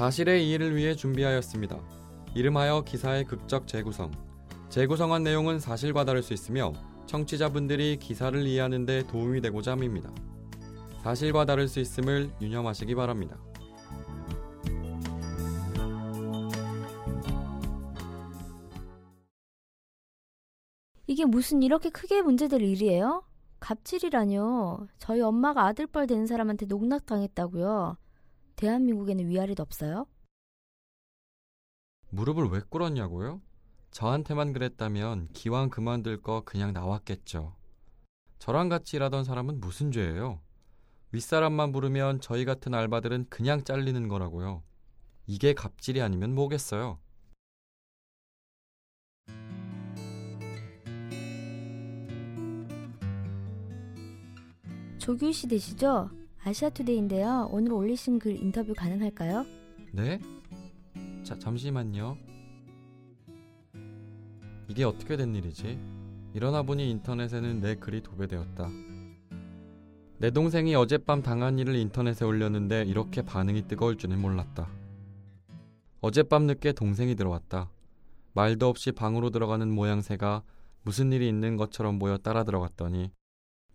사실의 이해를 위해 준비하였습니다. 이름하여 기사의 극적 재구성. 재구성한 내용은 사실과 다를 수 있으며 청취자분들이 기사를 이해하는 데 도움이 되고자 합니다. 사실과 다를 수 있음을 유념하시기 바랍니다. 이게 무슨 이렇게 크게 문제될 일이에요? 갑질이라뇨. 저희 엄마가 아들뻘 되는 사람한테 농락당했다고요. 대한민국에는 위아래도 없어요? 무릎을 왜 꿇었냐고요? 저한테만 그랬다면 기왕 그만둘 거 그냥 나왔겠죠. 저랑 같이 일하던 사람은 무슨 죄예요? 윗사람만 부르면 저희 같은 알바들은 그냥 잘리는 거라고요. 이게 갑질이 아니면 뭐겠어요? 조규 씨 되시죠? 아시아투데이인데요. 오늘 올리신 글 인터뷰 가능할까요? 네? 자, 잠시만요. 이게 어떻게 된 일이지? 일어나 보니 인터넷에는 내 글이 도배되었다. 내 동생이 어젯밤 당한 일을 인터넷에 올렸는데 이렇게 반응이 뜨거울 줄은 몰랐다. 어젯밤 늦게 동생이 들어왔다. 말도 없이 방으로 들어가는 모양새가 무슨 일이 있는 것처럼 보여 따라 들어갔더니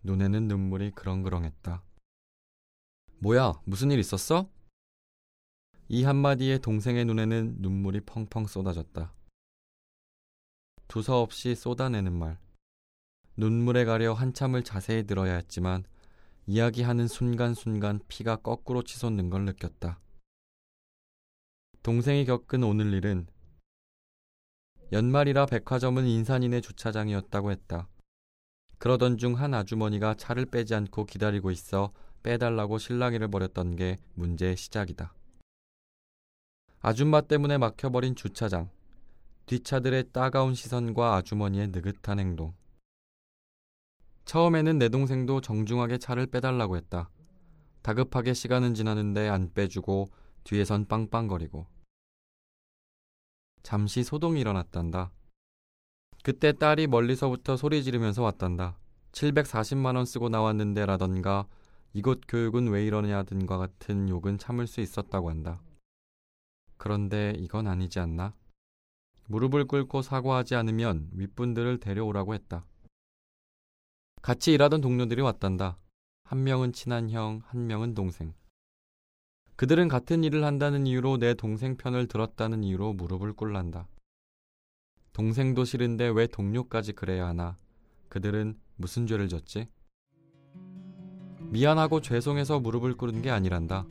눈에는 눈물이 그렁그렁했다. 뭐야, 무슨 일 있었어? 이 한마디에 동생의 눈에는 눈물이 펑펑 쏟아졌다. 두서없이 쏟아내는 말. 눈물에 가려 한참을 자세히 들어야 했지만 이야기하는 순간순간 피가 거꾸로 치솟는 걸 느꼈다. 동생이 겪은 오늘 일은 연말이라 백화점은 인산인해 주차장이었다고 했다. 그러던 중 한 아주머니가 차를 빼지 않고 기다리고 있어 빼달라고 실랑이를 벌였던 게 문제의 시작이다. 아줌마 때문에 막혀버린 주차장. 뒷차들의 따가운 시선과 아주머니의 느긋한 행동. 처음에는 내 동생도 정중하게 차를 빼달라고 했다. 다급하게 시간은 지나는데 안 빼주고 뒤에선 빵빵거리고. 잠시 소동이 일어났단다. 그때 딸이 멀리서부터 소리 지르면서 왔단다. 740만원 쓰고 나왔는데 라던가 이곳 교육은 왜 이러냐든가 같은 욕은 참을 수 있었다고 한다. 그런데 이건 아니지 않나? 무릎을 꿇고 사과하지 않으면 윗분들을 데려오라고 했다. 같이 일하던 동료들이 왔단다. 한 명은 친한 형, 한 명은 동생. 그들은 같은 일을 한다는 이유로 내 동생 편을 들었다는 이유로 무릎을 꿇란다. 동생도 싫은데 왜 동료까지 그래야 하나? 그들은 무슨 죄를 졌지? 미안하고 죄송해서 무릎을 꿇은 게 아니란다.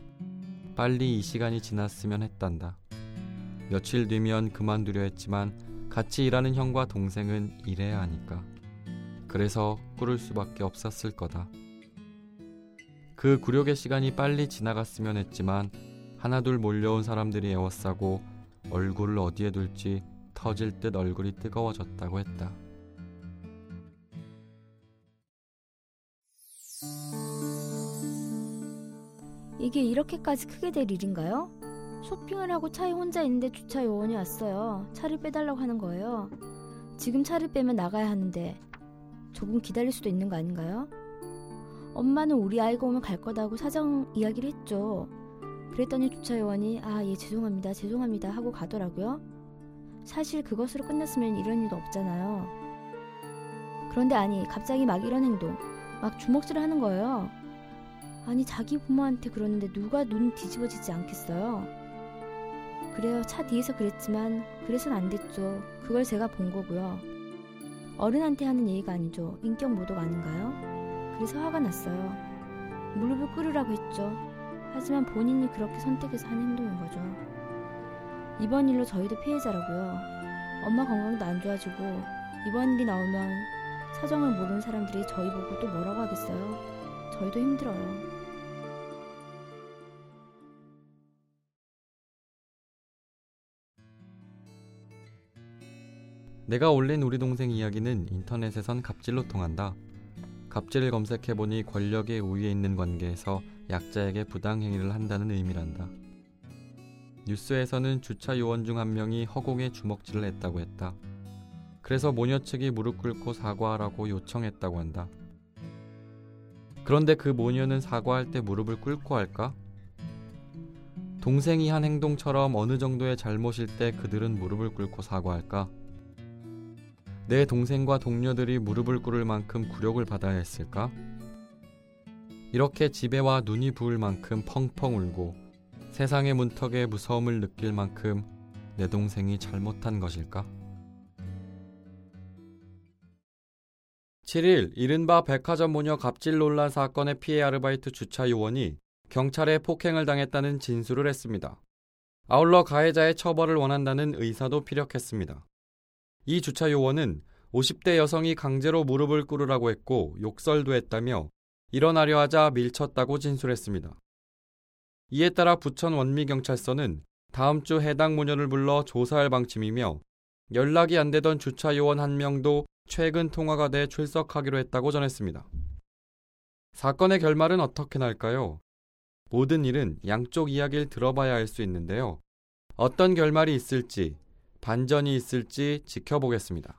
빨리 이 시간이 지났으면 했단다. 며칠 뒤면 그만두려 했지만 같이 일하는 형과 동생은 일해야 하니까. 그래서 꿇을 수밖에 없었을 거다. 그 굴욕의 시간이 빨리 지나갔으면 했지만 하나둘 몰려온 사람들이 애워싸고 얼굴을 어디에 둘지 터질 듯 얼굴이 뜨거워졌다고 했다. 이게 이렇게까지 크게 될 일인가요? 쇼핑을 하고 차에 혼자 있는데 주차 요원이 왔어요. 차를 빼달라고 하는 거예요. 지금 차를 빼면 나가야 하는데 조금 기다릴 수도 있는 거 아닌가요? 엄마는 우리 아이가 오면 갈 거다고 사정 이야기를 했죠. 그랬더니 주차 요원이 아, 예, 죄송합니다. 죄송합니다. 하고 가더라고요. 사실 그것으로 끝났으면 이런 일도 없잖아요. 그런데 아니, 갑자기 막 이런 행동, 막 주먹질을 하는 거예요. 아니, 자기 부모한테 그러는데 누가 눈 뒤집어지지 않겠어요? 그래요. 차 뒤에서 그랬지만, 그래서는 안 됐죠. 그걸 제가 본 거고요. 어른한테 하는 얘기가 아니죠. 인격 모독 아닌가요? 그래서 화가 났어요. 무릎을 꿇으라고 했죠. 하지만 본인이 그렇게 선택해서 한 행동인 거죠. 이번 일로 저희도 피해자라고요. 엄마 건강도 안 좋아지고 이번 일이 나오면 사정을 모르는 사람들이 저희 보고 또 뭐라고 하겠어요. 저희도 힘들어요. 내가 올린 우리 동생 이야기는 인터넷에선 갑질로 통한다. 갑질을 검색해보니 권력의 우위에 있는 관계에서 약자에게 부당행위를 한다는 의미란다. 뉴스에서는 주차 요원 중 한 명이 허공에 주먹질을 했다고 했다. 그래서 모녀 측이 무릎 꿇고 사과하라고 요청했다고 한다. 그런데 그 모녀는 사과할 때 무릎을 꿇고 할까? 동생이 한 행동처럼 어느 정도의 잘못일 때 그들은 무릎을 꿇고 사과할까? 내 동생과 동료들이 무릎을 꿇을 만큼 굴욕을 받아야 했을까? 이렇게 집에와 눈이 부을 만큼 펑펑 울고 세상의 문턱에 무서움을 느낄 만큼 내 동생이 잘못한 것일까? 7일 이른바 백화점 모녀 갑질 논란 사건의 피해 아르바이트 주차 요원이 경찰에 폭행을 당했다는 진술을 했습니다. 아울러 가해자의 처벌을 원한다는 의사도 피력했습니다. 이 주차 요원은 50대 여성이 강제로 무릎을 꿇으라고 했고 욕설도 했다며 일어나려 하자 밀쳤다고 진술했습니다. 이에 따라 부천 원미경찰서는 다음 주 해당 모녀를 불러 조사할 방침이며 연락이 안 되던 주차 요원 한 명도 최근 통화가 돼 출석하기로 했다고 전했습니다. 사건의 결말은 어떻게 날까요? 모든 일은 양쪽 이야기를 들어봐야 알수 있는데요. 어떤 결말이 있을지, 반전이 있을지 지켜보겠습니다.